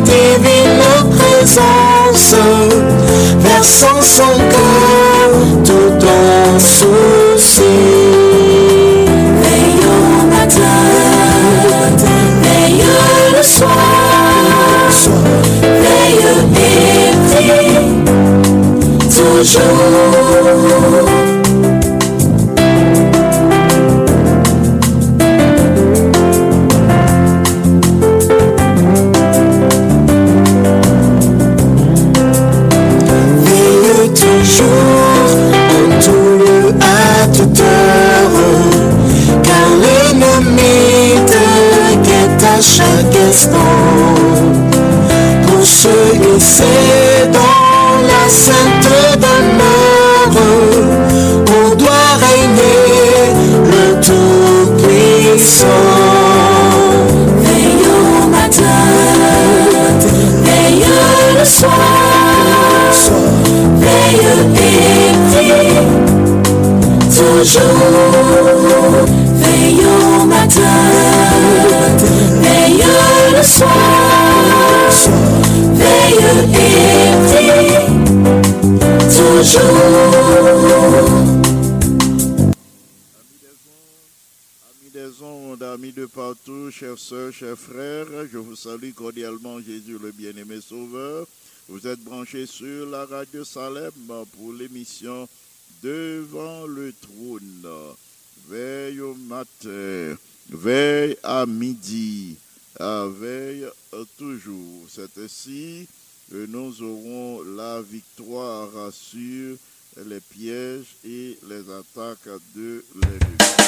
divine présence, versant son cœur tout en souci. Veille au matin, veille le soir, veille et prie toujours. Glisser dans la sainte demeure, où doit régner le Tout-Puissant. Veille au matin, veille le soir, veille et toujours. Amis des ondes, amis de partout, chers sœurs, chers frères, je vous salue cordialement Jésus le bien-aimé Sauveur. Vous êtes branchés sur la radio Salem pour l'émission Devant le trône. Veille au matin, veille à midi, veille toujours. C'est ainsi nous aurons la victoire sur les pièges et les attaques de l'ennemi.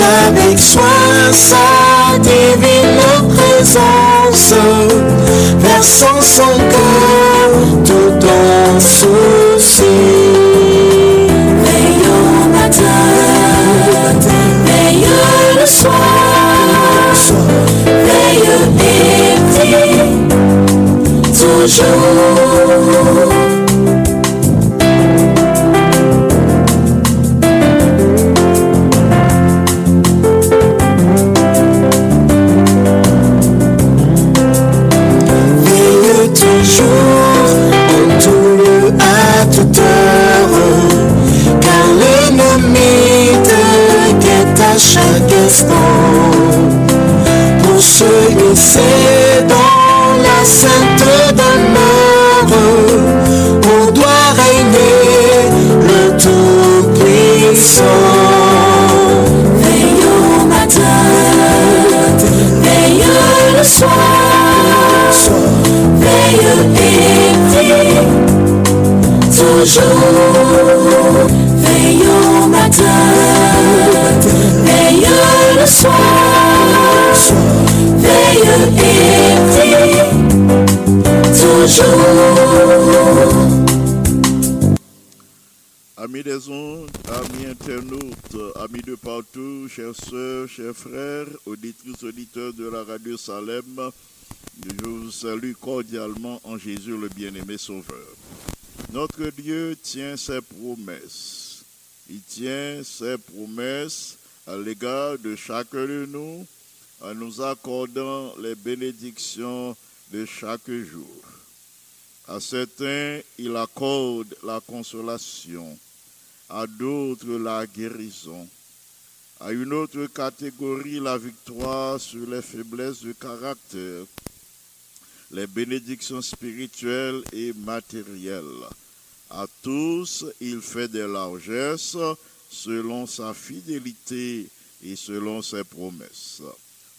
Avec soin sa divine présence, versant son cœur tout en souci. Veille au matin, veille le soir, veille dis toujours. Amis des ondes, amis internautes, amis de partout, chers sœurs, chers frères, auditrices, auditeurs de la radio Salem, je vous salue cordialement en Jésus le bien-aimé Sauveur. Notre Dieu tient ses promesses. Il tient ses promesses à l'égard de chacun de nous en nous accordant les bénédictions de chaque jour. À certains, il accorde la consolation, à d'autres la guérison, à une autre catégorie la victoire sur les faiblesses de caractère, les bénédictions spirituelles et matérielles. À tous, il fait des largesses selon sa fidélité et selon ses promesses.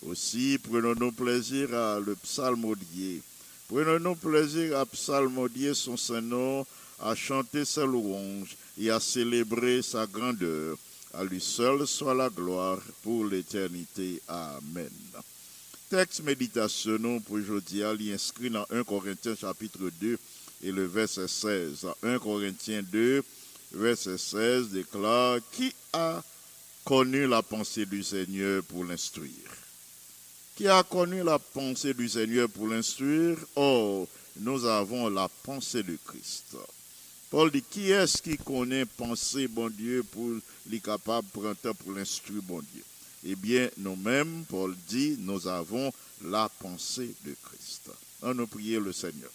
Aussi, prenons-nous plaisir à le psalmodier. Prenons-nous plaisir à psalmodier son Saint-Nom, à chanter ses louanges et à célébrer sa grandeur. À lui seul soit la gloire pour l'éternité. Amen. Texte méditation pour aujourd'hui, inscrit dans 1 Corinthiens chapitre 2 et le verset 16. 1 Corinthiens 2, verset 16 déclare Qui a connu la pensée du Seigneur pour l'instruire? Qui a connu la pensée du Seigneur pour l'instruire Or, nous avons la pensée de Christ. Paul dit Qui est-ce qui connaît pensée, bon Dieu, pour les capable de prendre pour l'instruire, bon Dieu? Eh bien, nous-mêmes, Paul dit Nous avons la pensée de Christ. On nous prier le Seigneur.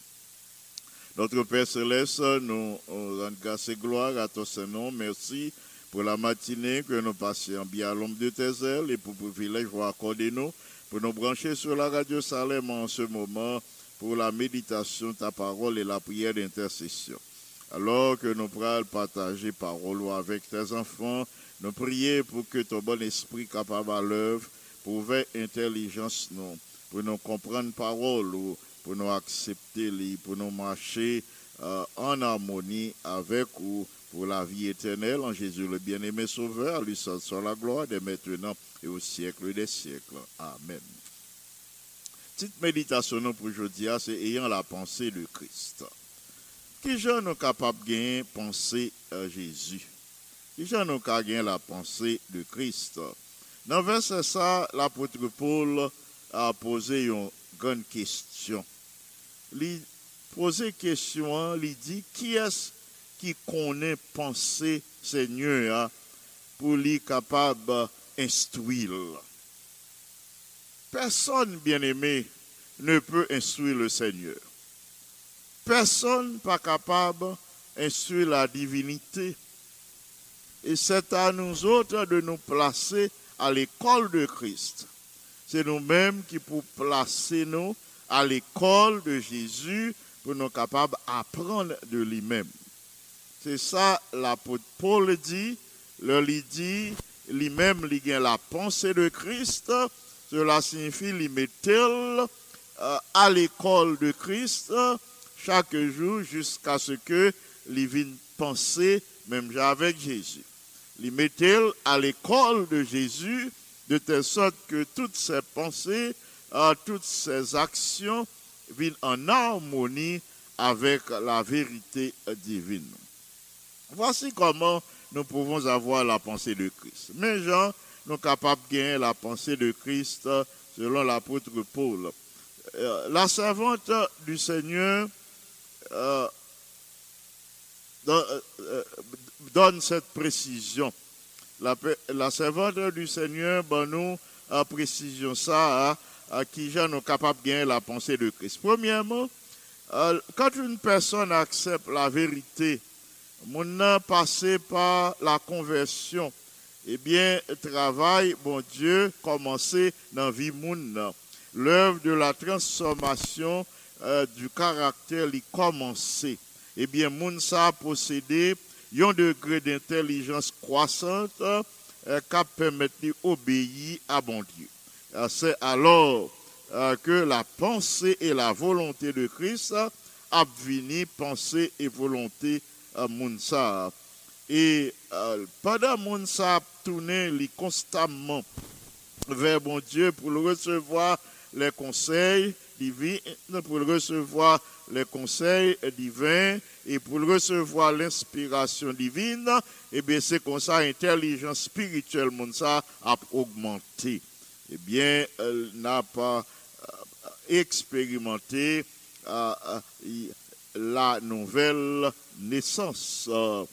Notre Père Céleste, nous rendons grâce et gloire à ton Saint-Nom. Merci pour la matinée que nous passions bien à l'ombre de tes ailes et pour le privilège vous accorder nous, pour nous brancher sur la radio Salem en ce moment pour la méditation de ta parole et la prière d'intercession. Alors que nous pourrons partager parole avec tes enfants, nous prions pour que ton bon esprit capable à l'œuvre, pour intelligence nous, pour nous comprendre parole ou pour nous accepter, pour nous marcher euh, en harmonie avec ou pour la vie éternelle en Jésus le bien-aimé Sauveur, lui soit la gloire dès maintenant et au siècle des siècles. Amen. Petite méditation pour aujourd'hui, ah, c'est ayant la pensée de Christ. Qui gens nous capable de gagner penser à Jésus? Qui gens nous capable de la pensée de Christ? Dans le verset ça, l'apôtre Paul a posé une grande question. Il posé question, il dit, qui est-ce qui connaît penser Seigneur hein, pour lui capable d'instruire? Personne, bien-aimé, ne peut instruire le Seigneur. Personne pas capable d'instruire la divinité. Et c'est à nous autres de nous placer à l'école de Christ. c'est nous-mêmes qui pour placer nous à l'école de Jésus pour nous capables d'apprendre de lui-même. C'est ça l'apôtre Paul dit, le lui dit, lui-même, il la pensée de Christ, cela signifie lui mettre euh, à l'école de Christ chaque jour jusqu'à ce que il vienne penser même avec Jésus. Il mettait à l'école de Jésus de telle sorte que toutes ses pensées, euh, toutes ses actions viennent en harmonie avec la vérité divine. Voici comment nous pouvons avoir la pensée de Christ. Mais Jean, nous capables de gagner la pensée de Christ selon l'apôtre Paul. Euh, la servante du Seigneur euh, don- euh, euh, donne cette précision. La, servante du Seigneur, ben nous, a précision ça, hein, à qui gens sont capables de gagner la pensée de Christ. Premièrement, euh, quand une personne accepte la vérité, mon a par la conversion, eh bien, travail, bon Dieu, commencé dans la vie. L'œuvre de la transformation euh, du caractère lui commencé. Eh bien, moun ça a un degré d'intelligence croissante euh, qui permet d'obéir à bon Dieu. Euh, C'est alors euh, que la pensée et la volonté de Christ a pensée et volonté moun ça. Et euh, pendant moun ça a tourné li constamment vers bon Dieu pour le recevoir les conseils divins, pour le les conseils divins et pour le recevoir l'inspiration divine, et bien c'est comme ça l'intelligence spirituelle mon ça a augmenté. Eh bien, elle n'a pas euh, expérimenté euh, la nouvelle naissance. Euh,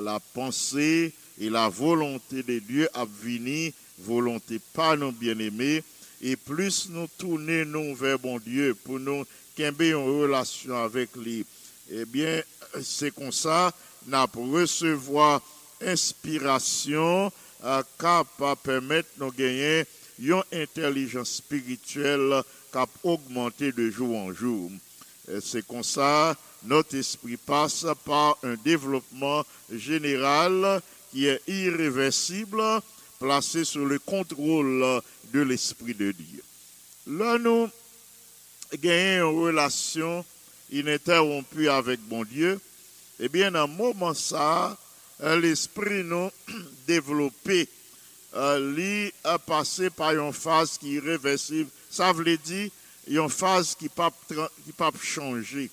la pensée et la volonté de Dieu a venu, volonté pas nos bien-aimés, et plus nous tournons nous vers bon Dieu pour nous qu'aimer en relation avec lui, eh bien, c'est comme ça, n'a pour recevoir inspiration, euh, capable permettre nous gagner une intelligence spirituelle cap augmenter de jour en jour. C'est comme ça, notre esprit passe par un développement général qui est irréversible, placé sous le contrôle de l'Esprit de Dieu. Là, nous gagnons une relation ininterrompue avec bon Dieu. Eh bien, dans un moment ça, l'Esprit nous développé, euh, lui a passé par une phase irréversible. Ça veut dire une phase qui ne peut pas changer.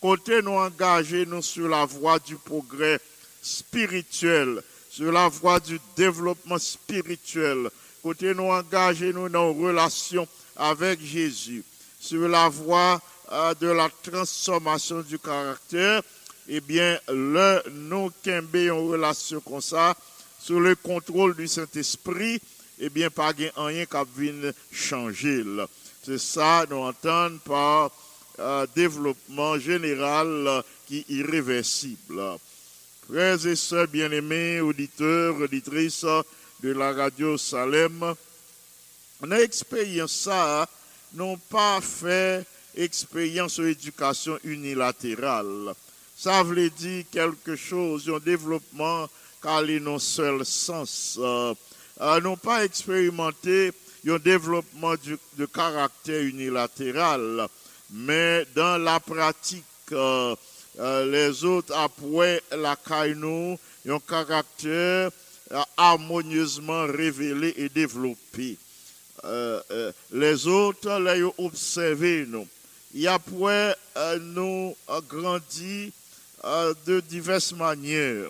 Côté nous engager nous sur la voie du progrès spirituel, sur la voie du développement spirituel. Côté nous engager nous dans relation avec Jésus, sur la voie euh, de la transformation du caractère, eh bien, le nous kembe en relation comme ça, sous le contrôle du Saint-Esprit, eh bien, pas rien qui vient changer. C'est ça, nous entendons par euh, développement général euh, qui est irréversible. Frères et sœurs bien-aimés, auditeurs, auditrices de la radio Salem, on a expérience ça, n'ont pas fait expérience d'éducation unilatérale. Ça veut dire quelque chose, un développement car ils n'ont seul sens. Euh, n'ont pas expérimenté un développement de caractère unilatéral, mais dans la pratique, euh, euh, les autres après la caïnou, un caractère euh, harmonieusement révélé et développé. Les autres, les ont observé nous. Et après, nous grandi de diverses manières.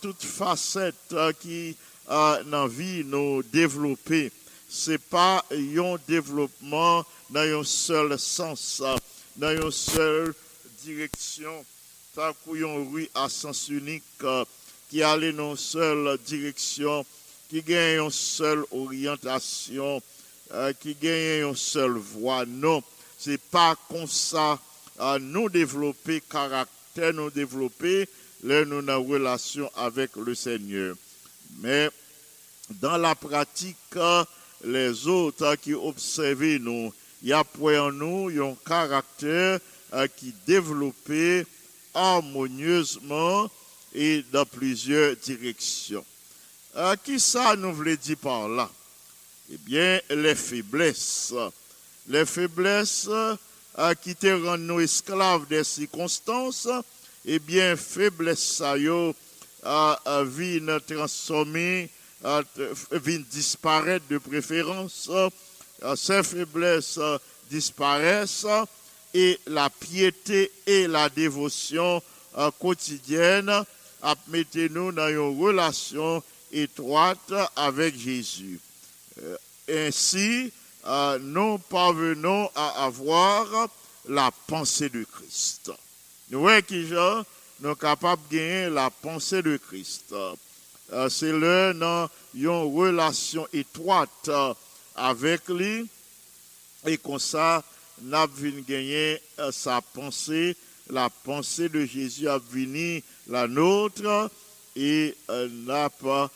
Toutes facettes qui dans la vie nous développer. C'est pas un développement dans un seul sens, euh, dans une seule direction. Ça une rue à sens unique euh, qui allait dans une seule direction, qui gagne une seule orientation, euh, qui gagne une seule voie. Non, c'est pas comme ça à nous développer caractère, nous développer là, nous relation avec le Seigneur. Mais dans la pratique, euh, les autres qui observaient nous, il y a pour nous un caractère euh, qui développé harmonieusement et dans plusieurs directions. Euh, qui ça nous voulait dire par là? Eh bien, les faiblesses. Les faiblesses euh, qui te rendent nous esclaves des circonstances, eh bien, faiblesse ça yo, euh, euh, viennent transformer, euh, t- viennent disparaître de préférence. Euh, ces faiblesses euh, disparaissent et la piété et la dévotion euh, quotidienne mettez-nous dans une relation étroite avec Jésus. Euh, ainsi, euh, nous parvenons à avoir la pensée de Christ. Nous voyons qui nous sommes capables de gagner la pensée de Christ. Euh, C'est une relation étroite euh, avec lui. Et comme ça, avons gagner euh, sa pensée, la pensée de Jésus a venu la nôtre. Et n'a pas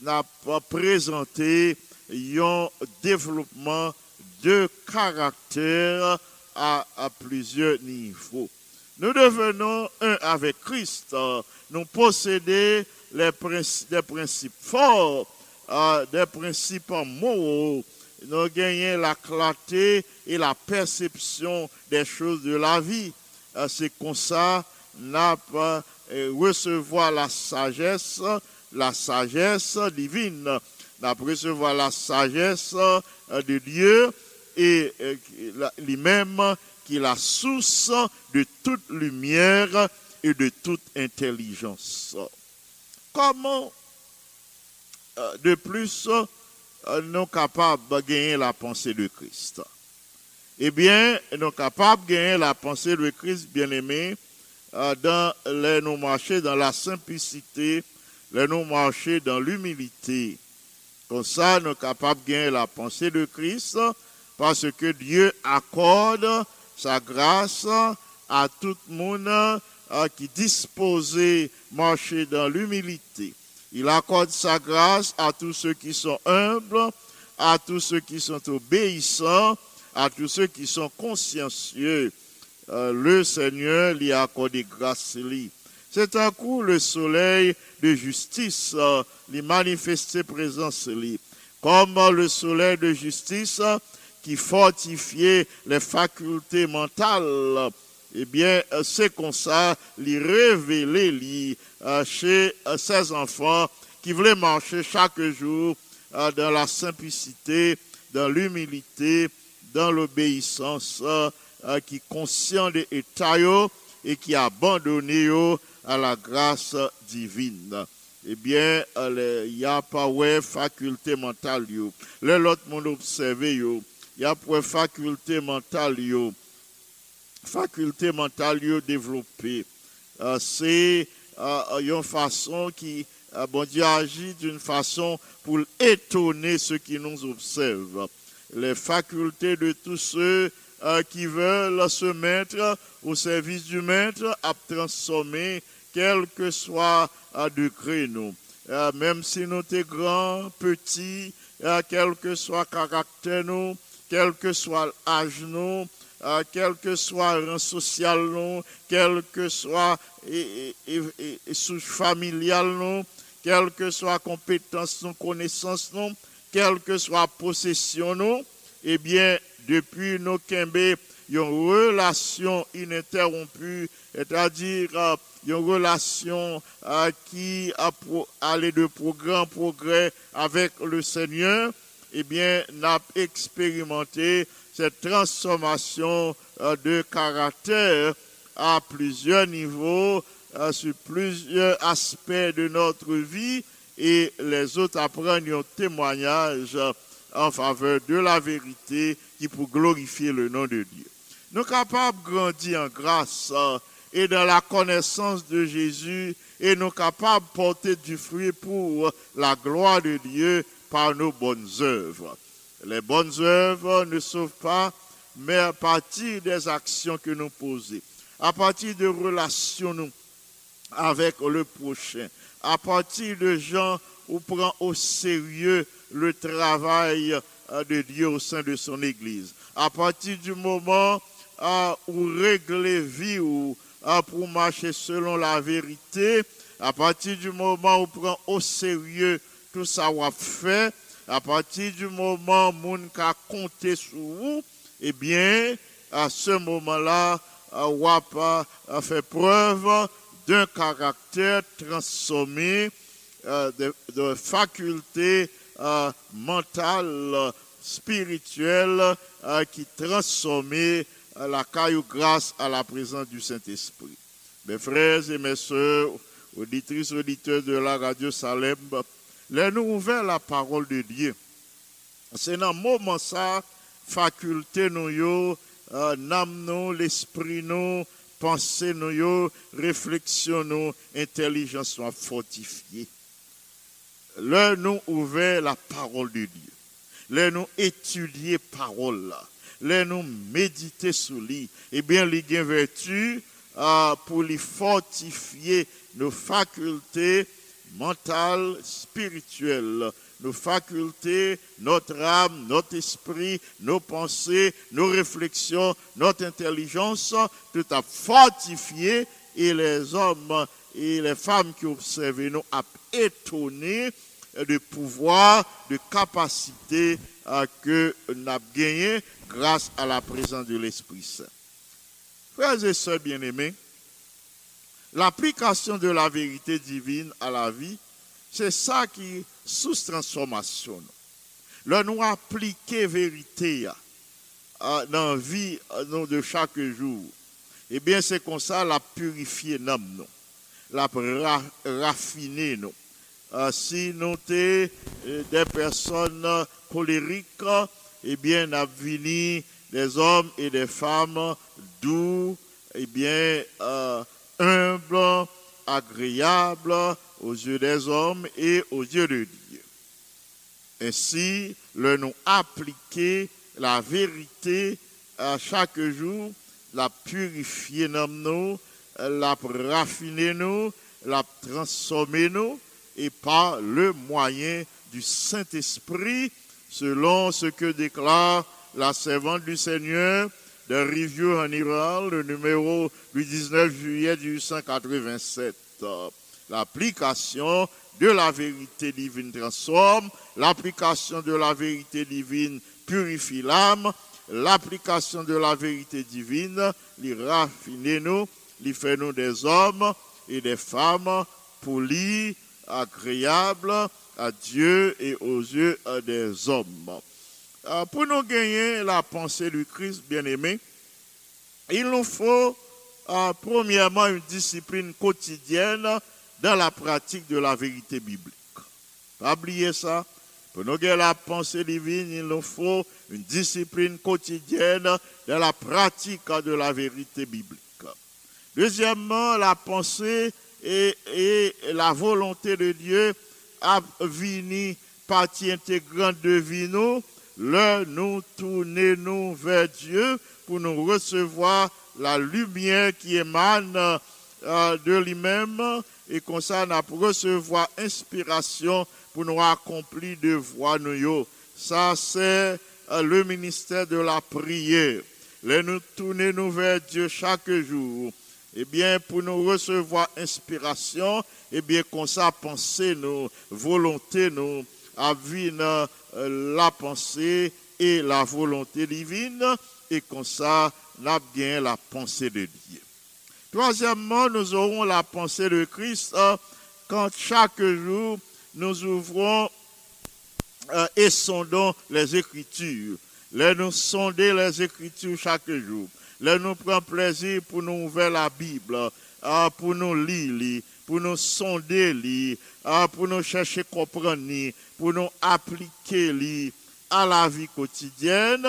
n'a présenté un développement de caractère à plusieurs niveaux. Nous devenons un avec Christ. Euh, Nous possédons des principes forts, euh, des principes moraux. Nous gagnons la clarté et la perception des choses de la vie. Euh, C'est comme ça, n'a euh, la sagesse, la sagesse divine, n'a recevoir la sagesse de Dieu et euh, lui-même qui est la source de toute lumière et de toute intelligence. Comment euh, de plus euh, nous capables de gagner la pensée de Christ? Eh bien, nous capables de gagner la pensée de Christ, bien-aimé, euh, dans les nous marcher dans la simplicité, les nous marcher dans l'humilité. Comme ça, nous sommes capables de gagner la pensée de Christ parce que Dieu accorde sa grâce à tout le monde euh, qui disposé marcher dans l'humilité. Il accorde sa grâce à tous ceux qui sont humbles, à tous ceux qui sont obéissants, à tous ceux qui sont consciencieux. Euh, le Seigneur lui a accordé grâce. C'est un coup le soleil de justice, euh, lui manifesté présence. Comme le soleil de justice qui fortifiait les facultés mentales, eh bien, c'est comme ça, lui révéler lui, euh, chez euh, ses enfants qui voulaient marcher chaque jour euh, dans la simplicité, dans l'humilité, dans l'obéissance, qui conscient de état yo et qui abandonné à la grâce divine. Eh bien, il n'y a pas faculté mentale yo. Le l'autre monde observé il y a pour faculté mentale faculté mentale yo développée. Euh, c'est euh, une façon qui, euh, bon Dieu agit d'une façon pour étonner ceux qui nous observent. Les facultés de tous ceux euh, qui veulent se mettre au service du maître à transformer quel que soit euh, degré nous. Euh, même si nous sommes grands, petits, quel que soit caractère nous, quel que soit l'âge nous, euh, quel que soit le rang social nous, quel que soit et, familiale nous, quelle que soit compétence nous, connaissance nous, quelle que soit possession nous, eh bien, depuis nos Kembe, une relation ininterrompue, c'est-à-dire euh, une relation euh, qui a allé de progrès en progrès avec le Seigneur, eh bien, n'a expérimenté cette transformation euh, de caractère à plusieurs niveaux, euh, sur plusieurs aspects de notre vie, et les autres apprennent un témoignage euh, en faveur de la vérité qui pour glorifier le nom de Dieu. Nous capables de grandir en grâce et dans la connaissance de Jésus et nous capables de porter du fruit pour la gloire de Dieu par nos bonnes œuvres. Les bonnes œuvres ne sauvent pas, mais à partir des actions que nous posons, à partir de relations avec le prochain, à partir de gens où prend au sérieux le travail euh, de Dieu au sein de son Église. À partir du moment euh, où régler vie ou euh, pour marcher selon la vérité, à partir du moment où prend au sérieux tout ça qu'on fait, à partir du moment où moun ka compter sur vous, eh bien, à ce moment-là, euh, on va fait preuve d'un caractère transformé, euh, de, facultés euh, mentales, spirituelles, qui transforment euh, la caillou grâce à la présence du Saint-Esprit. Mes frères et mes sœurs, auditrices, auditeurs de la radio Salem, les nous ouvert la parole de Dieu. C'est dans le moment ça, faculté nous yo, euh, nous, l'esprit nous, pensée nous yo, réflexion nous, intelligence soit fortifiée. Là, nous ouvert la parole de Dieu. Là, nous étudier parole là. Là, nous méditer sur lui. Eh bien, les vertu euh, pour les fortifier nos facultés mentales, spirituelles, nos facultés, notre âme, notre esprit, nos pensées, nos réflexions, notre intelligence, tout à fortifié et les hommes et les femmes qui observent nous a étonné de pouvoir, de capacité euh, que nous avons gagné grâce à la présence de l'Esprit Saint. Frères et sœurs bien-aimés, l'application de la vérité divine à la vie, c'est ça qui sous transformation. Là, nous appliquer vérité euh, dans la vie euh, de chaque jour. Eh bien, c'est comme ça la purifier nous. la ra- raffiner. Euh, si nous sommes des personnes colériques, eh bien, nous des hommes et des femmes doux, eh bien, humbles, agréables aux yeux des hommes et aux yeux de Dieu. Ainsi, le nous appliquer la vérité à chaque jour, la purifier dans nous, la raffiner nous, la transformer nous, et par le moyen du Saint-Esprit, selon ce que déclare la servante du Seigneur de Review en Iran, le numéro du 19 juillet 1887. Euh, L'application de la vérité divine transforme, l'application de la vérité divine purifie l'âme, l'application de la vérité divine les raffine nous, les fait nous des hommes et des femmes polis, agréables à Dieu et aux yeux des hommes. Euh, Pour nous gagner la pensée du Christ bien-aimé, il nous faut euh, premièrement une discipline quotidienne dans la pratique de la vérité biblique. Pas oublier ça. Pour nous gagner la pensée divine, il nous faut une discipline quotidienne dans la pratique de la vérité biblique. Deuxièmement, la pensée et, la volonté de Dieu a venu partie intégrante de vie nous, là nous tourner nous vers Dieu pour nous recevoir la lumière qui émane euh, de lui-même et comme ça nous recevoir inspiration pour nous accomplir de voix nous. Ça c'est euh, le ministère de la prière. Là nous tourner nous vers Dieu chaque jour eh bien, pour nous recevoir inspiration, eh bien, comme ça, penser nos volontés, nous, à vivre euh, la pensée et la volonté divine, et comme ça, nous bien la pensée de Dieu. Troisièmement, nous aurons la pensée de Christ euh, quand chaque jour nous ouvrons euh, et sondons les Écritures. Là, nous sonder les Écritures chaque jour. Là, nous prenons plaisir pour nous ouvrir la Bible, ah, pour nous lire, li, pour nous sonder, pour nous chercher comprendre, li, pour nous appliquer li à la vie quotidienne.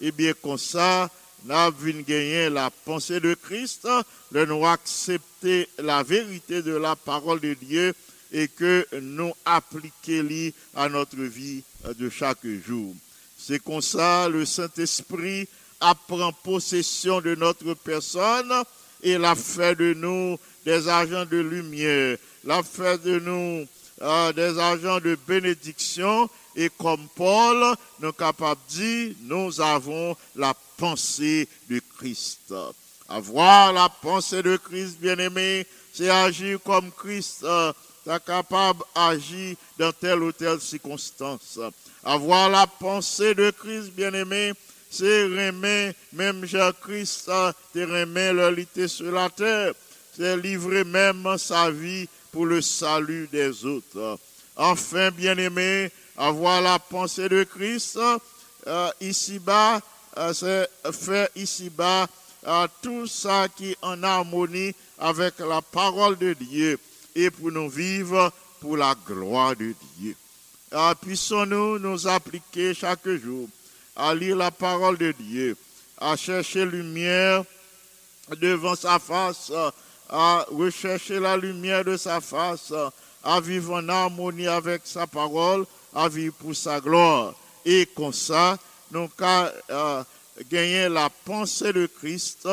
Et bien, comme ça, nous avons gagné la pensée de Christ, de nous accepter la vérité de la parole de Dieu et que nous appliquer li à notre vie de chaque jour. C'est comme ça le Saint-Esprit apprend possession de notre personne et la fait de nous des agents de lumière, la fait de nous euh, des agents de bénédiction Et comme Paul, nous capables de dire, nous avons la pensée de Christ. Avoir la pensée de Christ, bien-aimé, c'est agir comme Christ. Tu capable d'agir dans telle ou telle circonstance. Avoir la pensée de Christ, bien-aimé, c'est remettre, même Jean-Christ, te remet leur était sur la terre. C'est livrer même sa vie pour le salut des autres. Enfin, bien-aimé, avoir la pensée de Christ, euh, ici-bas, euh, c'est faire ici-bas euh, tout ça qui est en harmonie avec la parole de Dieu et pour nous vivre pour la gloire de Dieu. Puissons-nous nous appliquer chaque jour à lire la parole de Dieu, à chercher lumière devant sa face, à rechercher la lumière de sa face, à vivre en harmonie avec sa parole, à vivre pour sa gloire. Et comme ça, nous avons euh, gagné la pensée de Christ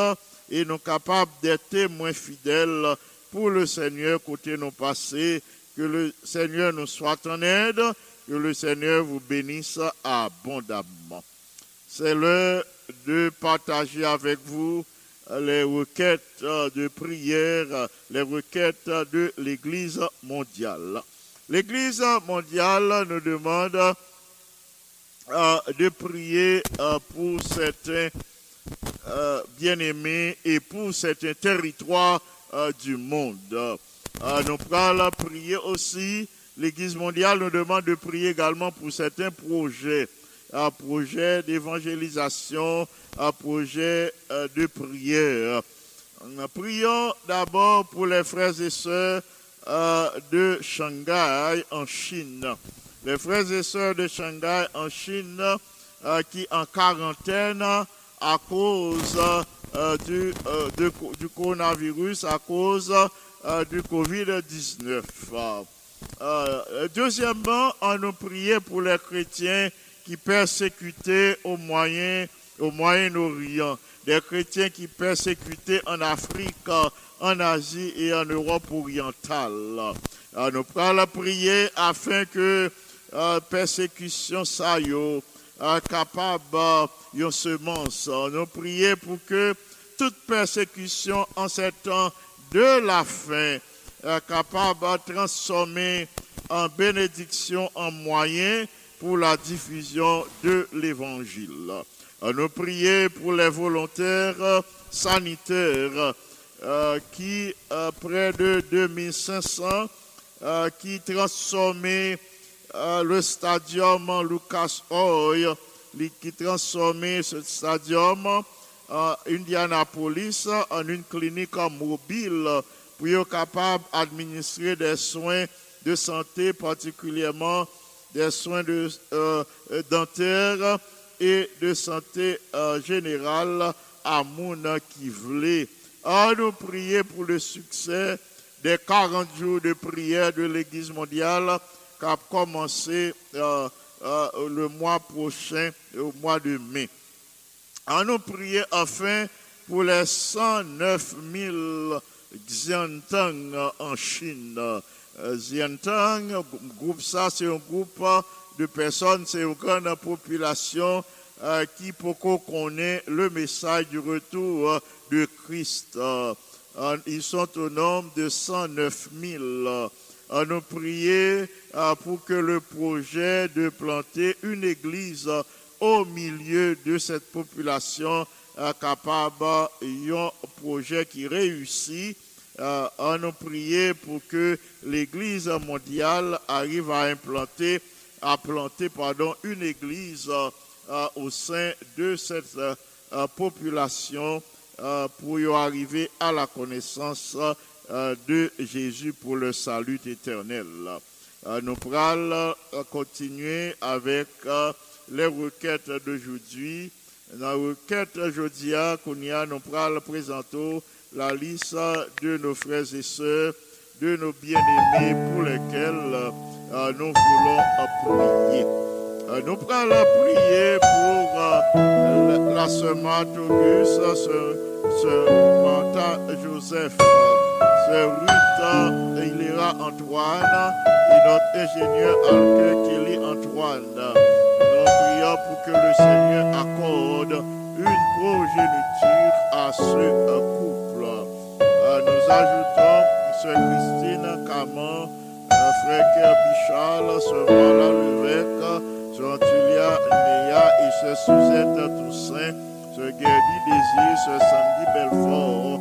et nous sommes capables d'être témoins fidèles pour le Seigneur côté nos passés. Que le Seigneur nous soit en aide, que le Seigneur vous bénisse abondamment. C'est l'heure de partager avec vous les requêtes de prière, les requêtes de l'Église mondiale. L'Église mondiale nous demande euh, de prier euh, pour certains euh, bien-aimés et pour certains territoires euh, du monde. Euh, nous allons prier aussi, l'Église mondiale nous demande de prier également pour certains projets, un projet d'évangélisation, un projet euh, de prière. Prions d'abord pour les frères et sœurs euh, de Shanghai en Chine. Les frères et sœurs de Shanghai en Chine euh, qui en quarantaine à cause du, coronavirus, à cause du Covid-19. Euh, deuxièmement, on nous priait pour les chrétiens qui persécutaient au Moyen, au Moyen-Orient, des chrétiens qui persécutaient en Afrique, en Asie et en Europe orientale. Euh, nous prenons prier afin que euh, persécution yo, euh, capable yon semence. Nous prions pour que toute persécution en ces temps de la fin capable de transformer en bénédiction, en moyen pour la diffusion de l'évangile. Nous prions pour les volontaires sanitaires euh, qui, euh, près de 2500, euh, qui transformaient le stadium Lucas Oil, qui transformait ce stadium Indianapolis en une clinique mobile pour être capable d'administrer des soins de santé, particulièrement des soins euh, dentaires et de santé euh, générale à moun qui voulait. À nous prier pour le succès des 40 jours de prière de l'Église mondiale qui a commencé euh, le mois prochain, au mois de mai. À nous prier enfin pour les 109 000 Xiantang en Chine. Euh, Xiantang, groupe ça, c'est un groupe de personnes, c'est une grande population euh, qui beaucoup connaît le message du retour euh, de Christ. Euh, euh, ils sont au nombre de 109 000. À nous euh, pour que le projet de planter une église euh, au milieu de cette population euh, capable, un projet qui réussit. À nous prier pour que l'Église mondiale arrive à implanter, à planter, pardon, une église euh, euh, au sein de cette euh, population pour y arriver à la connaissance de Jésus pour le salut éternel. Nous euh, continuer avec les requêtes d'aujourd'hui. La requête aujourd'hui, qu'on y a, nous allons présenter la liste de nos frères et sœurs, de nos bien-aimés pour lesquels euh, nous voulons euh, prier. Euh, nous allons prier pour la, sœur Marthe Auguste, sœur, Martha Joseph, sœur Ruth, Hilera Antoine, et notre ingénieur Alke Kelly Antoine. Nous prions pour que le Seigneur accorde une progéniture à ce couple. Ajoutons Sœur Christine Caman, frère Kerbichal, Sœur Vala Levesque, Sœur Tulia Néa et Sœur Suzette Toussaint, Sœur Gerdy Désir, Sœur Sandy Belfort,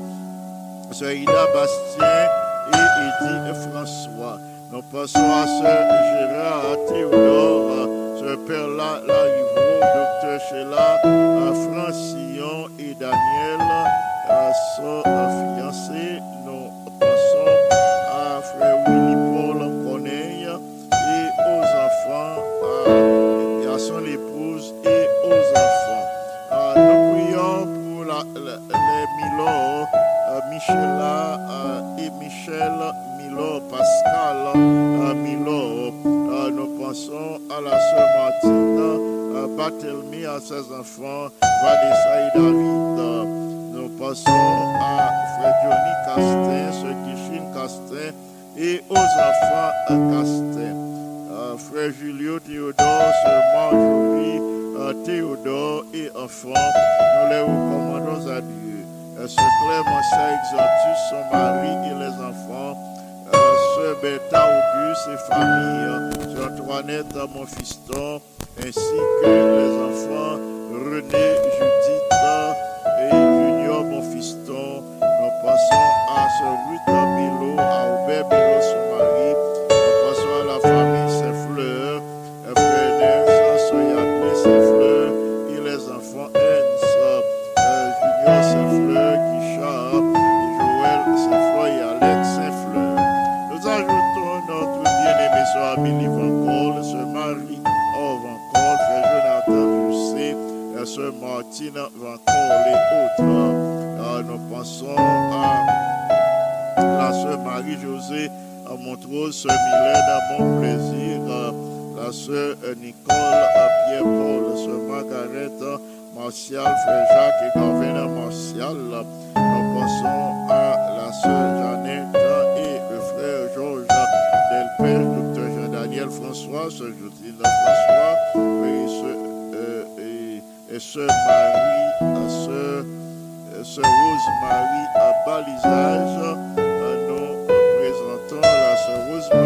Sœur Ida Bastien et Edith François. Nous passons à Sœur Gérard Théodore, Sœur Perla Larivaux, Docteur Sheila, Francillon et Daniel, à son Michela euh, et Michel Milor, Pascal euh, Milor. Euh, nous pensons à la sœur Martine, Barthélemy, à ses enfants, Vanessa et David. Nous passons à Johnny Castin, sœur Kishine Castin et aux enfants Castin. Frère Julio Théodore, sœur Marjorie Théodore et enfants, nous les recommandons à Dieu. Euh, sœur Clémentia Exantus, son mari et les enfants, euh, sœur Bertha Auguste et famille, euh, sœur Antoinette, euh, mon fiston, ainsi que les enfants René, Judith euh, et Junior, mon fiston. Nous passons à sœur Ruth Milo, à Aubert Milo, Cole et autres. Nous pensons à la sœur Marie-Josée Montrose, sœur Mylène à Bon Plaisir, la sœur Nicole Pierre-Paul, sœur Margaret Martial, frère Jacques et Gouverneur Martial. Nous pensons à la sœur Jeannette et le frère Georges Delpère, docteur Jean-Daniel François, sœur Josine François, et, sœur Marie, euh, sœur Sœur Rose-Marie à balisage. Euh, Nous présentons la Sœur Rose-Marie balisage.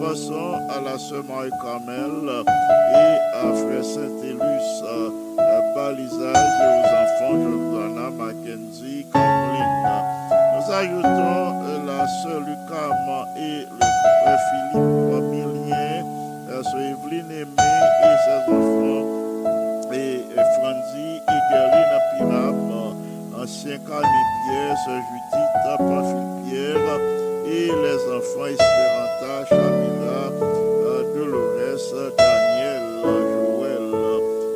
Passons à la sœur Marie-Carmel et à frère Saint-Élus euh, euh, Balisage aux enfants Jordana, Mackenzie, Kathleen. Nous ajoutons euh, la sœur Lucam et le frère Philippe Millien, la sœur Evelyne Aimé et ses enfants et Franzi et Gerline Piram, ancien Carmi Pierre, Sœur Judith, Pamphile Pierre, et les enfants Espéranta, Chamila, Dolores, Daniel, Joël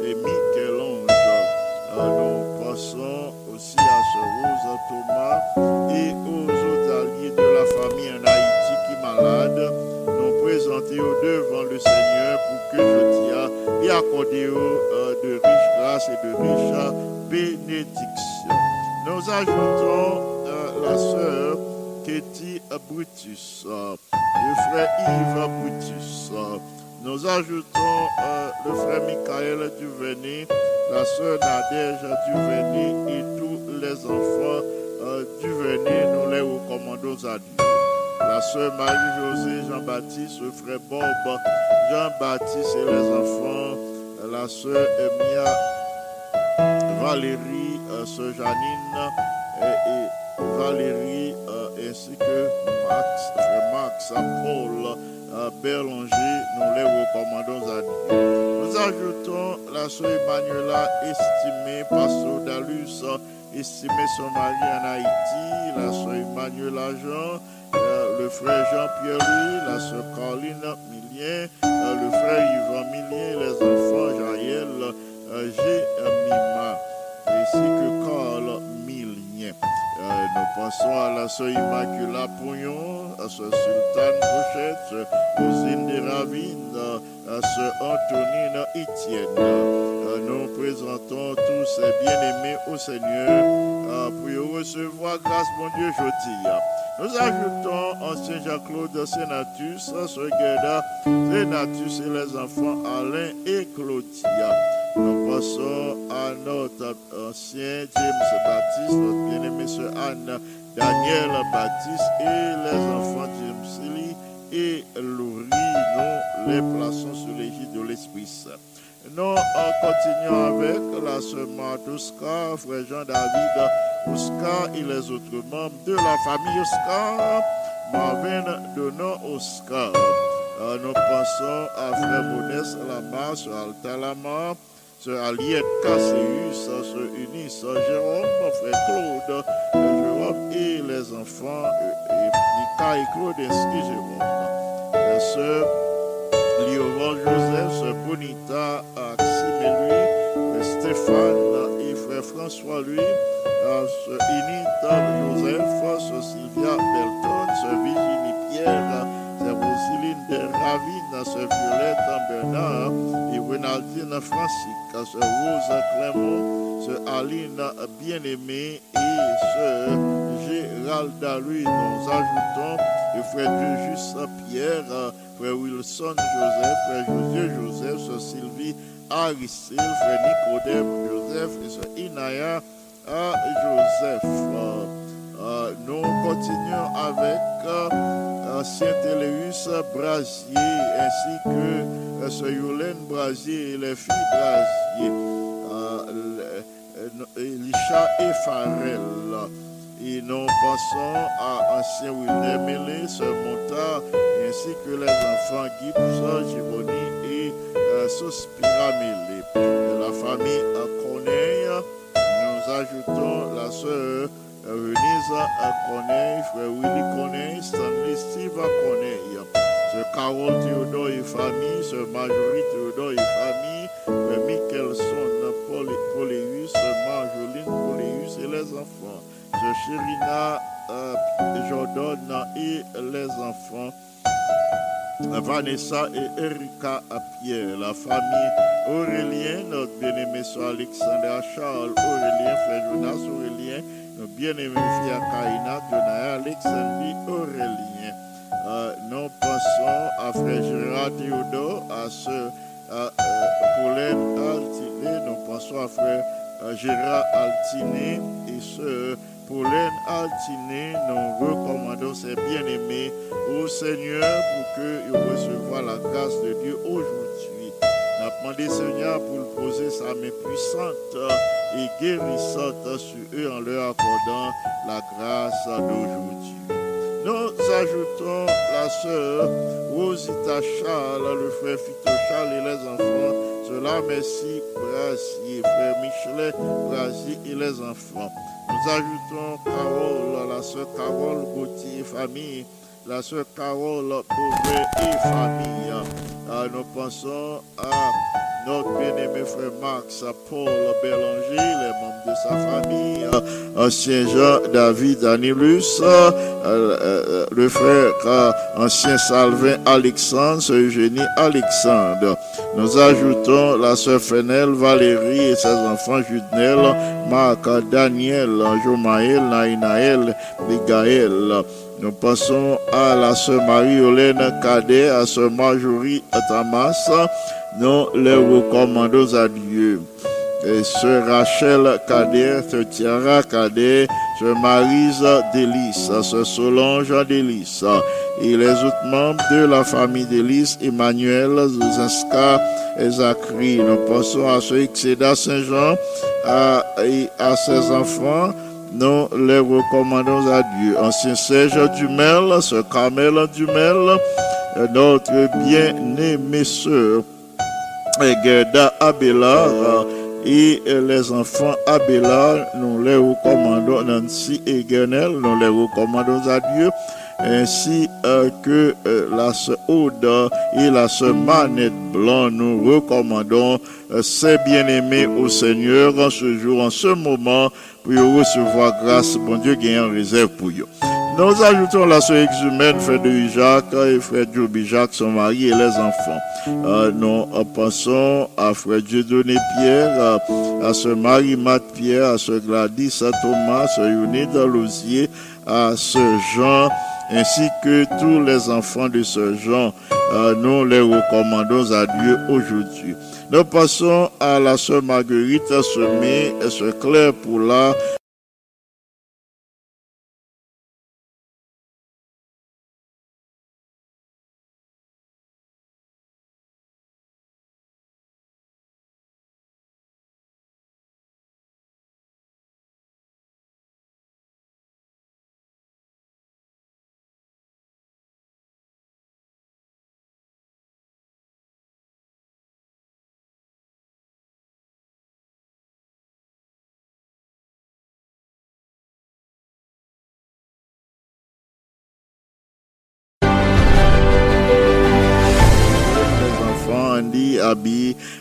et Michel-Ange. Nous passons aussi à Sœur Rose Thomas et aux autres alliés de la famille en Haïti qui malade. Nous présenter au devant le Seigneur pour que je tiens et euh, de riches grâces et de riches bénédictions. Nous ajoutons euh, la sœur Katie Brutus, le frère Yves Brutus. Nous ajoutons euh, le frère Michael Duvernay, la sœur Nadège Duvernay et tous les enfants euh, Duvernay, nous les recommandons à Dieu. La sœur Marie-Josée, Jean-Baptiste, le frère Bob, Jean-Baptiste et les enfants, la sœur Emia, Valérie, euh, sœur Janine et Valérie, euh, ainsi que Max, frère Max, Paul, euh, Berlanger, nous les recommandons à Dieu. Nous ajoutons la sœur Emmanuela, estimée, Pasteur Dalus, euh, estimé son mari en Haïti, la sœur Emmanuela Jean, euh, le frère Jean-Pierre Louis, la sœur Caroline Millien, euh, le frère Yvan Millien, les enfants Jaël, euh, Mima, ainsi que Carl Millien. Euh, nous pensons à la sœur Immacula Pouillon, à sœur Sultane Pochette, sœur Rosine de Ravine, à sœur Antonine Etienne. Euh, nous présentons tous ces bien-aimés au Seigneur euh, pour recevoir grâce, mon Dieu, jeudi. Nous ajoutons ancien Jean-Claude Sénatus, sœur Gerda Sénatus et les enfants Alain et Claudia. Nous passons à notre ancien James Baptiste, notre bien-aimé sœur Anne Daniel Baptiste et les enfants James Lee et Laurie. Nous les plaçons sous l'égide de l'Esprit. Nous continuons avec la sœur Marthe Oscar, frère Jean-David Oscar et les autres membres de la famille Oscar, Marvin Donon Oscar. Nous pensons à frère Modeste Lamar, sœur Alta Lamar, sœur Aliette Casséus, sœur sœur Jérôme, frère Claude, Jérôme et les enfants Nika et Claude ainsi Jérôme. Sœur Liovan Joseph, sœur Bonita Axime et lui, Stéphane et frère François lui, sœur Inita Joseph, sœur Sylvia Belton, sœur Virginie Pierre, Rosiline de Ravine, sœur Violette Bernard et Renaldine Francis, sœur Rose Clément, sœur Aline Bien-Aimée et sœur Géralda lui. Nous ajoutons le frère Juste Pierre, frère Wilson Joseph, frère José Joseph, sœur Sylvie Aristide, frère Nicodème Joseph et sœur Inaya Joseph. Euh, nous continuons avec euh, Saint-Éléus Brasier ainsi que euh, Sœur Yolène Brasier et les filles Brasier, le- euh, Elisha et Farel. Et nous passons à Ancien William Mélé, Sœur Montard, ainsi que les enfants Gibbs, Givoni et euh, Sospira Mélé. La famille Corneille, nous ajoutons la sœur euh, Corneille, frère Willy Corneille, Stanley Steve Corneille, sœur Carole Théodore et famille, sœur Marjorie Théodore et famille, frère Michelson Paul- Pauléus, sœur Marjoline Pauléus et les enfants, sœur Chérina euh, Jordan et les enfants, Vanessa et Erika à Pierre, la famille Aurélien, notre bien-aimé soeur Alexandra Charles Aurélien, frère Jonas Aurélien, notre bien-aimé fille Kaina, Jonaya Alexandrie Aurélien. Euh, nous pensons à frère Gérard Théodore, à euh, euh, Pauline Altiné, nous pensons à frère euh, Gérard Altiné et sœur Pauline Altiné, nous recommandons ces bien-aimés au Seigneur pour qu'ils reçoivent la grâce de Dieu aujourd'hui. Demandé Seigneur pour le poser sa main puissante et guérissante sur eux en leur accordant la grâce d'aujourd'hui. Nous ajoutons la sœur Rosita Charles, le frère Fito Charles et les enfants. Cela merci Brasier, frère Michelet Brasier et les enfants. Nous ajoutons Carole, la sœur Carole Gauthier et famille, la sœur Carole Beauvais et famille. Nous pensons à notre bien-aimé frère Max Paul Bélanger, les membres de sa famille, ancien Jean David Anilus, euh, euh, le frère ancien Salvin Alexandre, Eugénie Alexandre. Nous ajoutons la sœur Fenel Valérie et ses enfants Judnel, Marc, Daniel, Jomaël, Naïnaël, Migaël. Nous passons à la sœur Marie-Hélène Cadet, à sœur Marjorie Tamas. Nous les recommandons à Dieu. Et sœur Rachel Cadet, sœur Tiara Cadet, sœur Marise Délice, sœur Solange Délice, et les autres membres de la famille Délice, Emmanuel, Zozinska et Zachary. Nous pensons à sœur Excéda Saint-Jean et à ses enfants. Nous les recommandons à Dieu. Ancien Serge Dumel, sœur Carmel Dumel, notre bien-aimée sœur Gerda Abelard et les enfants Abelard, nous les recommandons, Nancy et nous les recommandons à Dieu. ainsi euh, que euh, la sœur Aude et la sœur Manette Blanc. Nous recommandons euh, ces bien-aimés au Seigneur en ce jour, en ce moment, pour recevoir grâce, bon Dieu, qui est en réserve pour eux. Nous ajoutons la sœur exhumène, frère de Jacques et frère Joby Jacques, son mari et les enfants. Euh, nous pensons à frère Dieudonné Pierre, euh, à sœur Marie-Mat Pierre, à sœur Gladys, à Thomas, à sœur Yonide Lausier, à sœur Jean, ainsi que tous les enfants de ce Jean. Euh, nous les recommandons à Dieu aujourd'hui. Nous passons à la sœur Marguerite Semé, et sœur Claire Poula,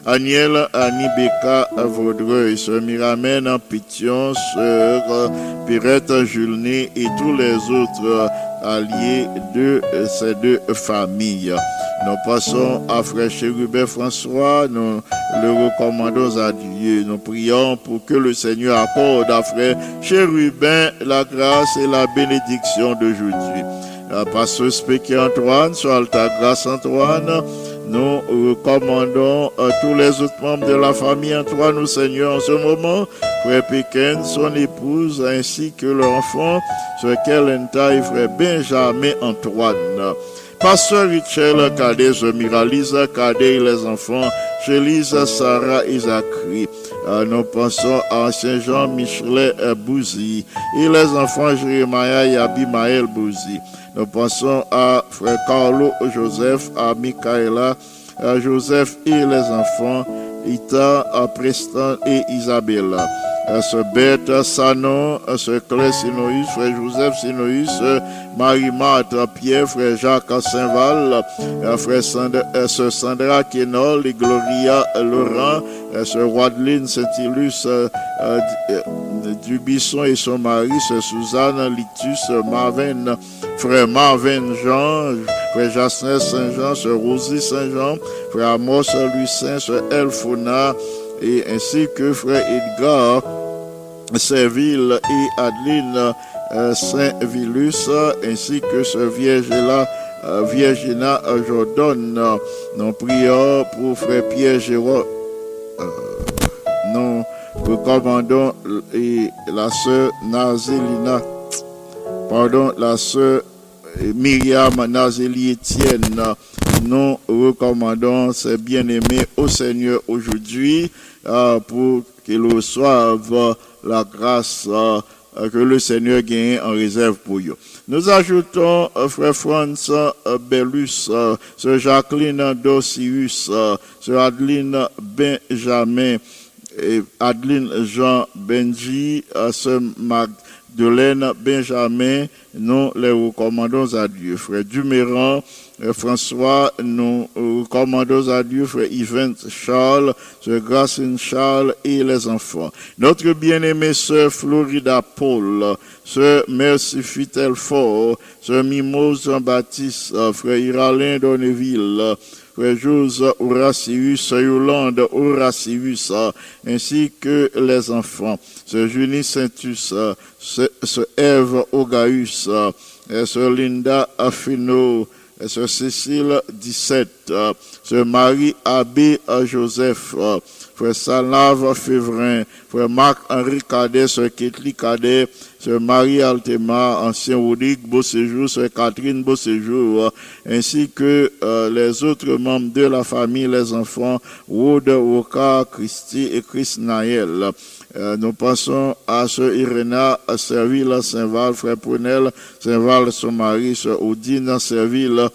Aniel, Annie, Becca, Vaudreuil, Sœur Miramène, Pition, Sœur Pirette, Julné et tous les autres alliés de ces deux familles. Nous passons à Frère Chérubin François, nous le recommandons à Dieu. Nous prions pour que le Seigneur accorde à Frère Chérubin la grâce et la bénédiction d'aujourd'hui. La passeuse Antoine, sur Alta Grâce Antoine, nous recommandons à tous les autres membres de la famille Antoine au Seigneur en ce moment, Frère Pékin, son épouse, ainsi que leur enfant, sur Kelenta et Frère Benjamin Antoine. Pasteur Richel, Cadet, Miralisa, Cadet et les enfants, Chelise, Sarah et Zachary. Euh, nous pensons à Saint-Jean Michelet euh, Bouzy et les enfants Jérémia et Abimaël Bouzy. Nous pensons à frère Carlo Joseph, à Michaela, à Joseph et les enfants, Ita, à Preston et Isabella. À ce Bête Sanon, à ce Claire Sinoïs, frère Joseph Sinoïs, Marie-Marthe Pierre, frère Jacques Saint-Val, frère Sandra, à sœur Sandra Kenol et Gloria Laurent, à sœur Wadeline Saint-Ilus, euh, Dubisson et son mari, sœur Suzanne Litus, Marvin, frère Marvin Jean, frère Jasner Saint-Jean, sœur Rosie Saint-Jean, frère Amos Lucin, sœur Elfona, et ainsi que frère Edgar Serville et Adeline euh, Saint-Vilus, ainsi que ce Vierge-là, euh, Viergina Jordan. Nous prions pour frère Pierre Jérôme. Euh, nous recommandons et la sœur Nazélina, pardon, la sœur Myriam Nazélie Etienne. Nous recommandons ces bien-aimés au Seigneur aujourd'hui euh, pour qu'ils reçoivent la grâce euh, que le Seigneur gagne en réserve pour eux. Nous ajoutons euh, frère Franz euh, Bellus, sœur Jacqueline Dossius, sœur Adeline Benjamin, Adeline Jean Benji, sœur Magdeleine Benjamin, nous les recommandons à Dieu. Frère Duméran, François, nous recommandons à Dieu, frère Yvette Charles, sœur Gracine Charles et les enfants. Notre bien-aimée sœur Florida Paul, sœur Merci Fitel Fort, sœur Mimose Jean-Baptiste, frère Iralin Donneville, Jose Horacius, Yolande Horacius, ainsi que les enfants, sœur Julie Saintus, sœur euh, et sœur Linda Affino, sœur Cécile 17, euh, sœur Marie Abbé Joseph, frère Salave Févrin, frère Marc-Henri Cadet, sœur Ketli Cadet, sœur Marie Altema, ancien Rodrigue Beauséjour, sœur Catherine Beauséjour, ainsi que euh, les autres membres de la famille, les enfants, Wood, Woka, Christy et Chris Naël. Euh, nous pensons à sœur Irena Serville, Saint-Val, frère Prunel, Saint-Val, son mari, sœur Odine, Serville,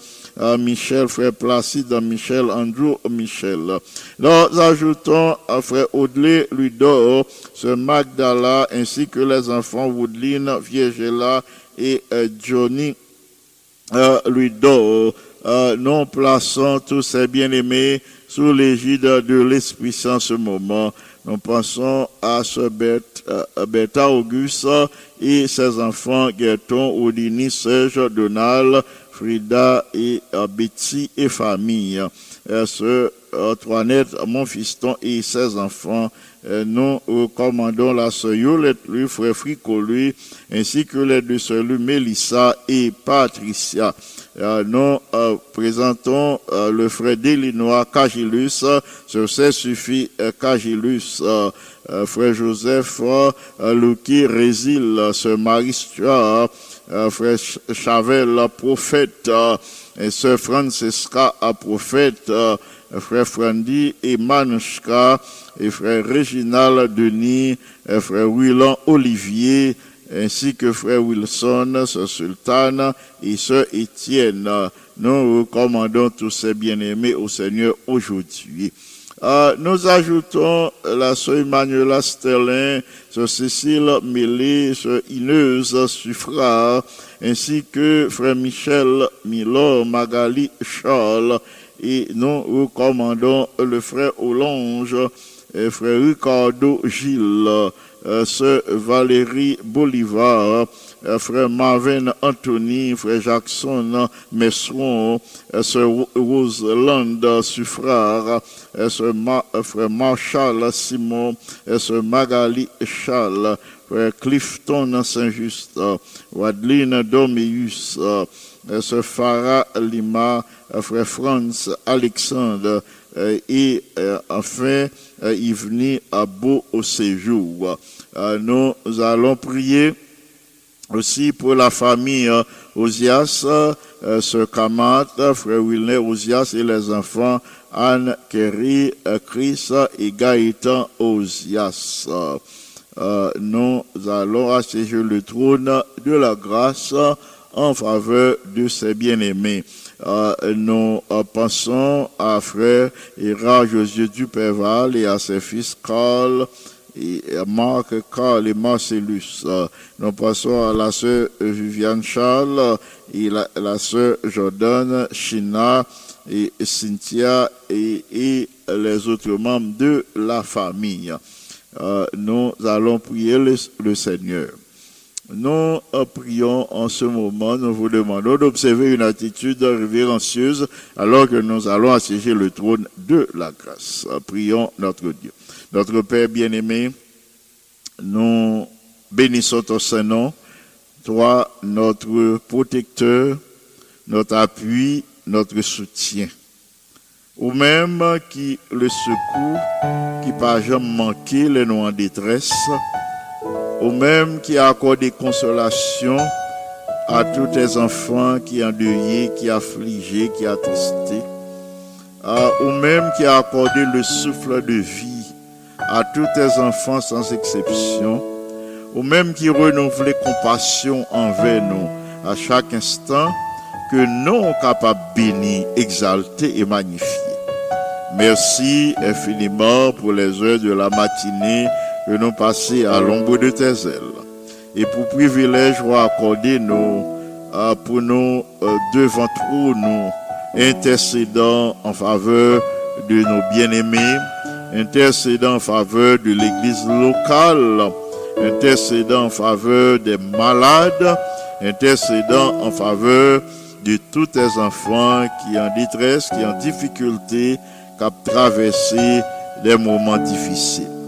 Michel, frère Placide, Michel, Andrew, Michel. Nous ajoutons à frère Audley, Ludor, sœur Magdala, ainsi que les enfants Woodline, Viegela et euh, Johnny euh. Euh, nous plaçons tous ces bien-aimés sous l'égide de l'Esprit Saint ce moment. Nous pensons à ce bête, euh, Auguste et ses enfants Gaëton, Odini, Serge, Donald, Frida et euh, Betty et famille. Euh, ce Antoinette, mon fiston et ses enfants. Euh, nous recommandons la sœur Yolette, lui, frère Frico, lui, ainsi que les deux sœurs, lui, Mélissa et Patricia. Euh, nous euh, présentons euh, le frère d'Illinois Cagilus, sur ce suffit euh, Cagilus, euh, euh, frère Joseph euh, Luki Résil, sœur Marie euh, frère Ch- Chavel, prophète, euh, et sœur Francesca, euh, prophète, euh, frère Frandy et Manouchka, et frère Réginald Denis, et frère Willan Olivier, ainsi que frère Wilson, sœur Sultane et sœur Étienne. Nous recommandons tous ces bien-aimés au Seigneur aujourd'hui. Euh, nous ajoutons la sœur Emmanuela Sterlin, sœur Cécile Mélé, sœur Ineuse Suffra, ainsi que frère Michel Milor, Magali Charles, et nous recommandons le frère Olonge, et frère Ricardo Gilles, euh, sœur Valérie Bolivar, euh, frère Marvin Anthony, frère Jackson Messon, euh, sœur Ma- euh, frère Marshall Simon, sœur Magali Charles, frère Clifton Saint-Just, Wadeline Domius, euh, sœur Farah Lima, frère Franz Alexandre, et euh, enfin euh, Yvni Abo au séjour. Euh, nous allons prier aussi pour la famille euh, Osias, euh, Sœur Kamat, frère Wilner Osias et les enfants Anne, Kerry, euh, Chris et Gaëtan Osias. Euh, euh, nous allons assiéger le trône de la grâce en faveur de ses bien-aimés. Nous pensons à frère Ira Josué Duperval et à ses fils Carl et Marc, Carl et Marcellus. Nous passons à la sœur Viviane Charles et la, sœur Jordan, China et Cynthia et, les autres membres de la famille. Euh, nous allons prier le Seigneur. Nous prions en ce moment, nous vous demandons d'observer une attitude révérencieuse alors que nous allons assiéger le trône de la grâce. Prions notre Dieu. Notre Père bien-aimé, nous bénissons ton Saint-Nom, toi, notre protecteur, notre appui, notre soutien. Ou même qui le secours, qui pas jamais manqué les noms en détresse, ou même qui a accordé consolation à tous tes enfants qui endeuillés, qui affligés, qui attristés, Ah, ou même qui a accordé le souffle de vie à tous tes enfants sans exception, ou même qui renouvelait compassion envers nous à chaque instant, que nous sommes capables de bénir, exalter et magnifier. Merci infiniment pour les heures de la matinée que nous passons à l'ombre de tes ailes. Et pour privilège accorder nous, euh, pour nous euh, devant trop nous, intercédant en faveur de nos bien-aimés, intercédant en faveur de l'église locale, intercédant en faveur des malades, intercédant en faveur de tous tes enfants qui en détresse, qui en difficulté, qui ont traversé des moments difficiles.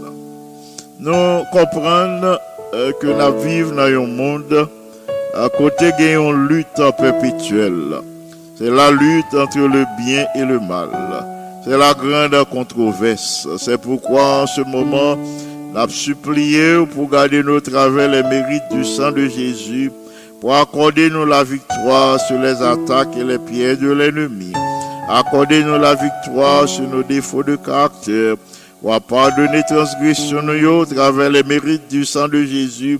Nous comprenons euh, que nous vivons dans un monde à côté d'une lutte perpétuelle. C'est la lutte entre le bien et le mal. C'est la grande controverse. C'est pourquoi en ce moment, nous avons supplié pour garder nos travers les mérites du sang de Jésus, pour accorder nous la victoire sur les attaques et les pièges de l'ennemi. Accordez-nous la victoire sur nos défauts de caractère, pour pardonner transgression nous travers les mérites du sang de Jésus.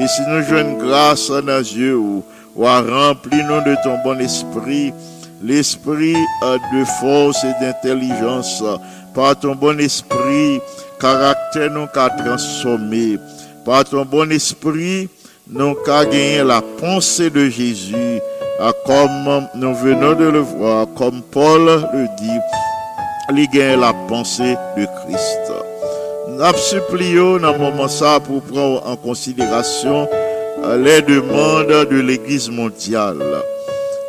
Et si nous jouons grâce dans nos yeux, ou remplis-nous de ton bon esprit, l'esprit de force et d'intelligence, par ton bon esprit, caractère nous qu'a transformé, par ton bon esprit, nous qu'a gagné la pensée de Jésus, comme nous venons de le voir, comme Paul le dit, li gen la pensée de Christ. Nous supplions dans moment pour prendre en considération euh, les demandes de l'Église mondiale.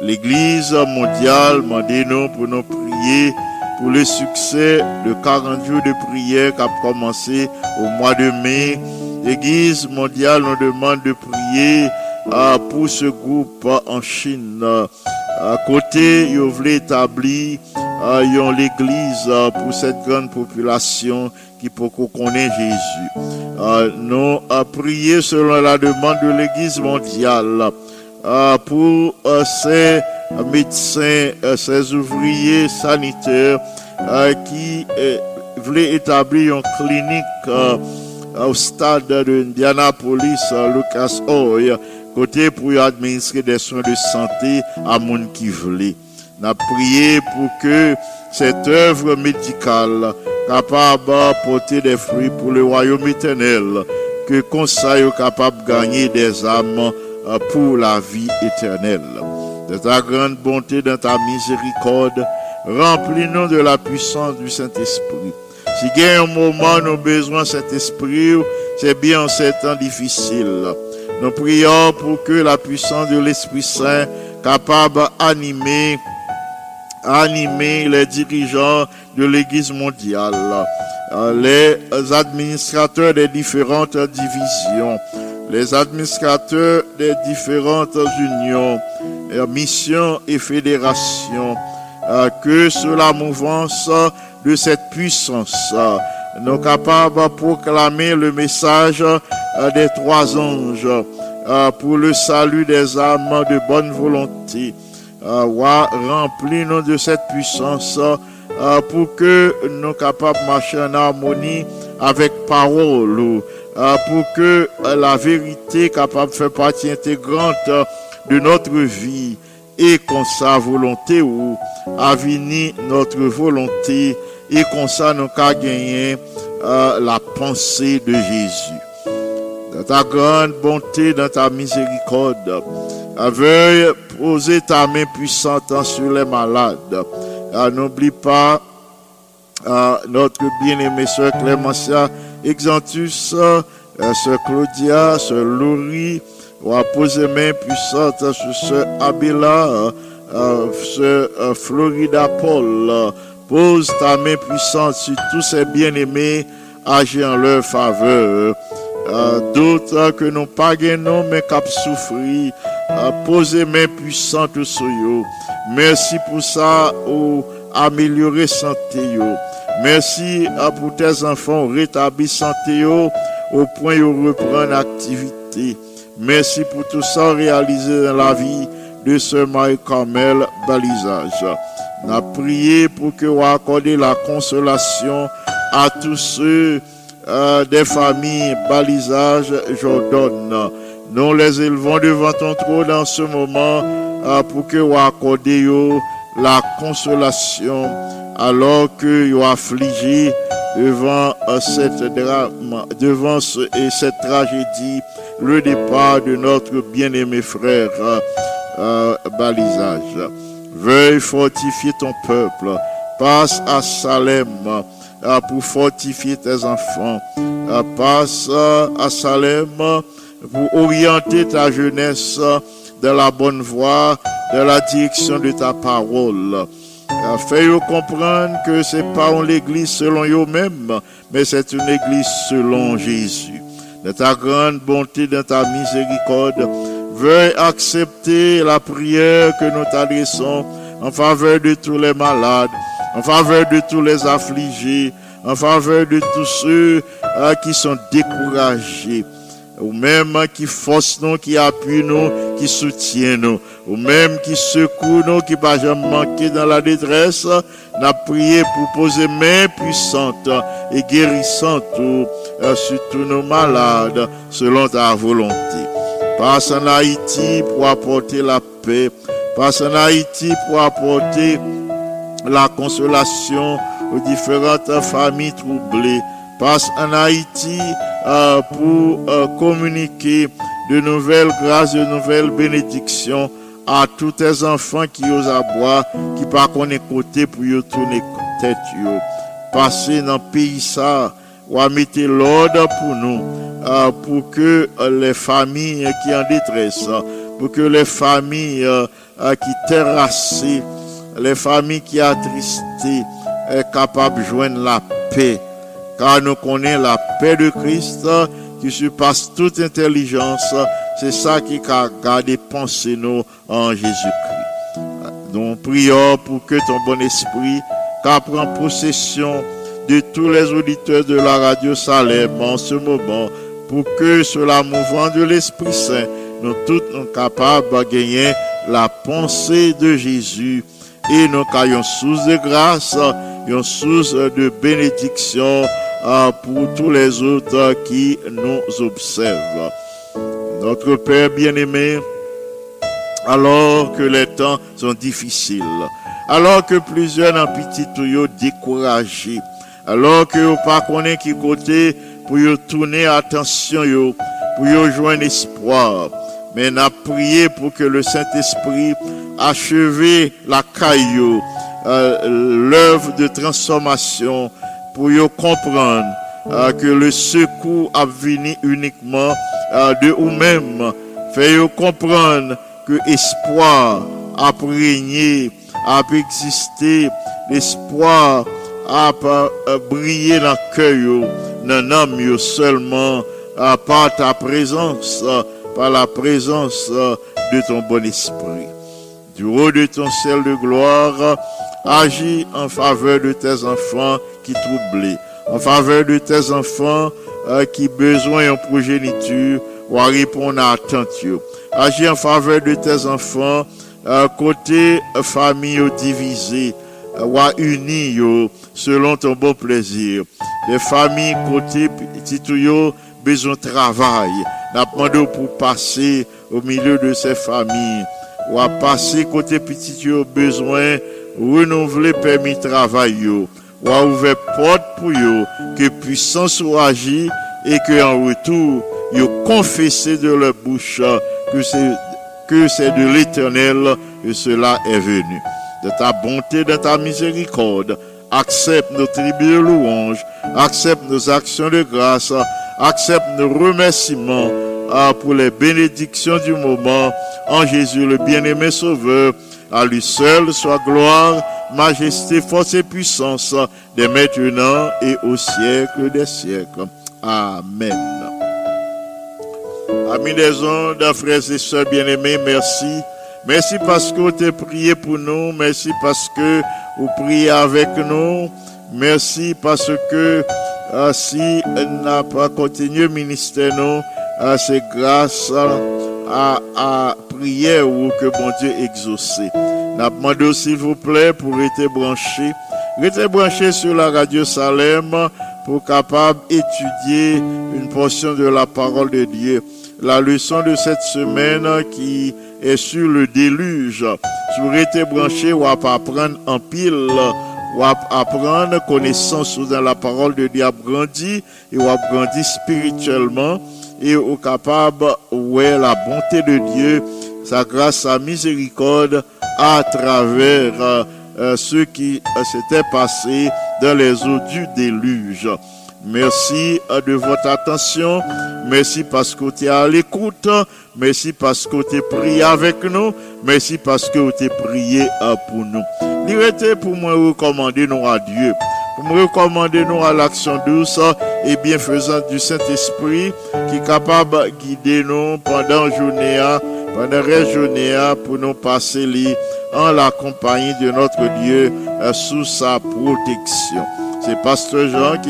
L'Église mondiale m'a nous pour nous prier pour le succès de 40 jours de prière qui a commencé au mois de mai. L'Église mondiale nous demande de prier euh, pour ce groupe en Chine. À côté, ils voulaient établir euh, ont l'église euh, pour cette grande population qui peut connaître Jésus. Euh, nous à prier selon la demande de l'église mondiale euh, pour euh, ces médecins, euh, ces ouvriers sanitaires euh, qui euh, voulaient établir une clinique euh, au stade de Indianapolis, euh, Lucas Oil, côté pour administrer des soins de santé à monde qui voulait. N'a prié pour que cette œuvre médicale capable de porter des fruits pour le royaume éternel, que conseil capable de gagner des âmes euh, pour la vie éternelle. De ta grande bonté, dans ta miséricorde, remplis-nous de la puissance du Saint-Esprit. Si il y a un moment nous besoin de cet esprit, c'est bien en ces temps difficiles. Nous prions pour que la puissance de l'Esprit Saint capable d'animer animer les dirigeants de l'Église mondiale, euh, les administrateurs des différentes divisions, les administrateurs des différentes unions, euh, missions et fédérations, euh, que sous la mouvance de cette puissance, nous capables de proclamer le message des trois anges pour le salut des âmes de bonne volonté. Wa- Remplis-nous de cette puissance euh, pour que nous capables de marcher en harmonie avec parole, euh, pour que la vérité capable de faire partie intégrante de notre vie et qu'on sa volonté ou avini notre volonté et qu'on ça nous qu'a gagné la pensée de Jésus. Dans ta grande bonté, dans ta miséricorde, veuille poser ta main puissante sur les malades. Euh, N'oublie pas euh, notre bien-aimée sœur Clémentia Exantus, euh, sœur Claudia, sœur Laurie, on poser main puissante sur sœur Abela, sœur Florida Paul. Pose ta main puissante sur tous ces bien-aimés, agis en leur faveur. D'autres que nous pas gagnons, mais cap souffrir, euh, posez main puissante sur eux. Merci pour ça, ou améliorer santé yo. Merci euh, pour tes enfants, rétablir santé yo, au point où reprendre activité. Merci pour tout ça réalisé dans la vie de ce Marie-Carmel balisage. On a prié pour que vous accordez la consolation à tous ceux des familles balisage Jordan. Nous les élevons devant ton trône dans ce moment euh, pour que vous accordez la consolation alors que vous affligé devant euh, cette drame, devant ce- et cette tragédie, le départ de notre bien-aimé frère euh, balisage. Veuille fortifier ton peuple. Passe à Salem pour fortifier tes enfants. Euh, Passe euh, à Salem pour orienter ta jeunesse dans la bonne voie, dans la direction de ta parole. Fais-nous comprendre que c'est pas une église selon eux-mêmes, mais c'est une église selon Jésus. De ta grande bonté, de ta miséricorde, veuille accepter la prière que nous t'adressons en faveur de tous les malades, en faveur de tous les affligés, en faveur de tous ceux euh, qui sont découragés. Ou même qui force nous, qui appuie nous, qui soutient nous, ou même qui secoue nous, qui pas jamais manquer dans la détresse, n'a prié pour poser main puissante et guérissante euh, sur tous nos malades selon ta volonté. Passe en Haïti pour apporter la paix, passe en Haïti pour apporter la consolation aux différentes familles troublées. Passe en Haïti euh, pour euh, communiquer de nouvelles grâces, de nouvelles bénédictions à tous tes enfants qui osent aboyer, qui pas connaît côté pour y tourner tête. Passer dans le pays ça, ou à mettre l'ordre pour nous, euh, pour que les familles qui en détresse, pour que les familles qui terrassées, les familles qui attristées, est capable de joindre la paix. Car nous connaissons la paix de Christ qui surpasse toute intelligence. C'est ça qui a gardé penser nous en Jésus-Christ. Nous prions pour que ton bon esprit prend possession de tous les auditeurs de la radio Salem en ce moment, pour que sur la mouvement de l'Esprit Saint, nous tous nous capables de gagner la pensée de Jésus et nous ayons source de grâce, une source de bénédiction euh, pour tous les autres qui nous observent. Notre Père bien-aimé, alors que les temps sont difficiles, alors que plusieurs en petit découragés, alors que vous pas connaît qui côté pour tourner attention pour joindre espoir. Mais n'a prié pour que le Saint-Esprit acheve la caillou, euh, l'œuvre de transformation pour y comprendre euh, que le secours a venu uniquement euh, de vous-même. Fait yo comprendre que espoir a régné, a existé, l'espoir a euh, brillé dans le cœur, dans l'âme seulement euh, par ta présence, par la présence euh, de ton bon esprit. Du haut de ton ciel de gloire, agis en faveur de tes enfants qui troublés, en faveur de tes enfants euh, qui besoin en progéniture ou à répondre à attente. yo. Agis en faveur de tes enfants euh, côté euh, famille divisée ou à unis yo, selon ton bon plaisir. Les familles côté petit besoin de travail. N'a demandé pour passer au milieu de ces familles ou à passer côté petit yo besoin renouveler permis de travail ou à ouvrir porte pour yo que puissance ou agit et que en retour yo confesser de leur bouche que c'est que c'est de l'éternel que cela est venu. De ta bonté, de ta miséricorde, accepte nos tribus de louange, accepte nos actions de grâce, accepte nos remerciements ah, pour les bénédictions du moment en Jésus le bien-aimé Sauveur. À lui seul soit gloire, majesté, force et puissance, dès maintenant et au siècle des siècles. Amen. Amis des ondes, frères et sœurs bien-aimés, merci. Merci parce que vous avez prié pour nous. Merci parce que vous priez avec nous. Merci parce que si elle n'a pas continué ministère, nous, euh, c'est grâce à, à prière ou que bon Dieu exaucé. N'a demandé s'il vous plaît pour être branché. Restez branché sur la radio Salem pour capable étudier une portion de la parole de Dieu. La leçon de cette semaine qui est sur le déluge. Vous restez branché, ou à apprendre en pile, ou apprendre connaissance dans la parole de Dieu, grandir et ou grandir spirituellement et au capable, ouais, la bonté de Dieu, sa grâce, sa miséricorde à travers euh, euh, ce qui euh, s'était passé dans les eaux du déluge. Merci euh, de votre attention. Merci parce que tu es à l'écoute. Merci parce que tu es prié avec nous. Merci parce que tu es prié pour nous. Liberté pour moi recommander nous à Dieu. Pour me recommander nous à l'action douce et bienfaisante du Saint-Esprit qui est capable de guider nous pendant la journée, pendant la journée pour nous passer en la compagnie de notre Dieu sous sa protection. C'est Pasteur Jean qui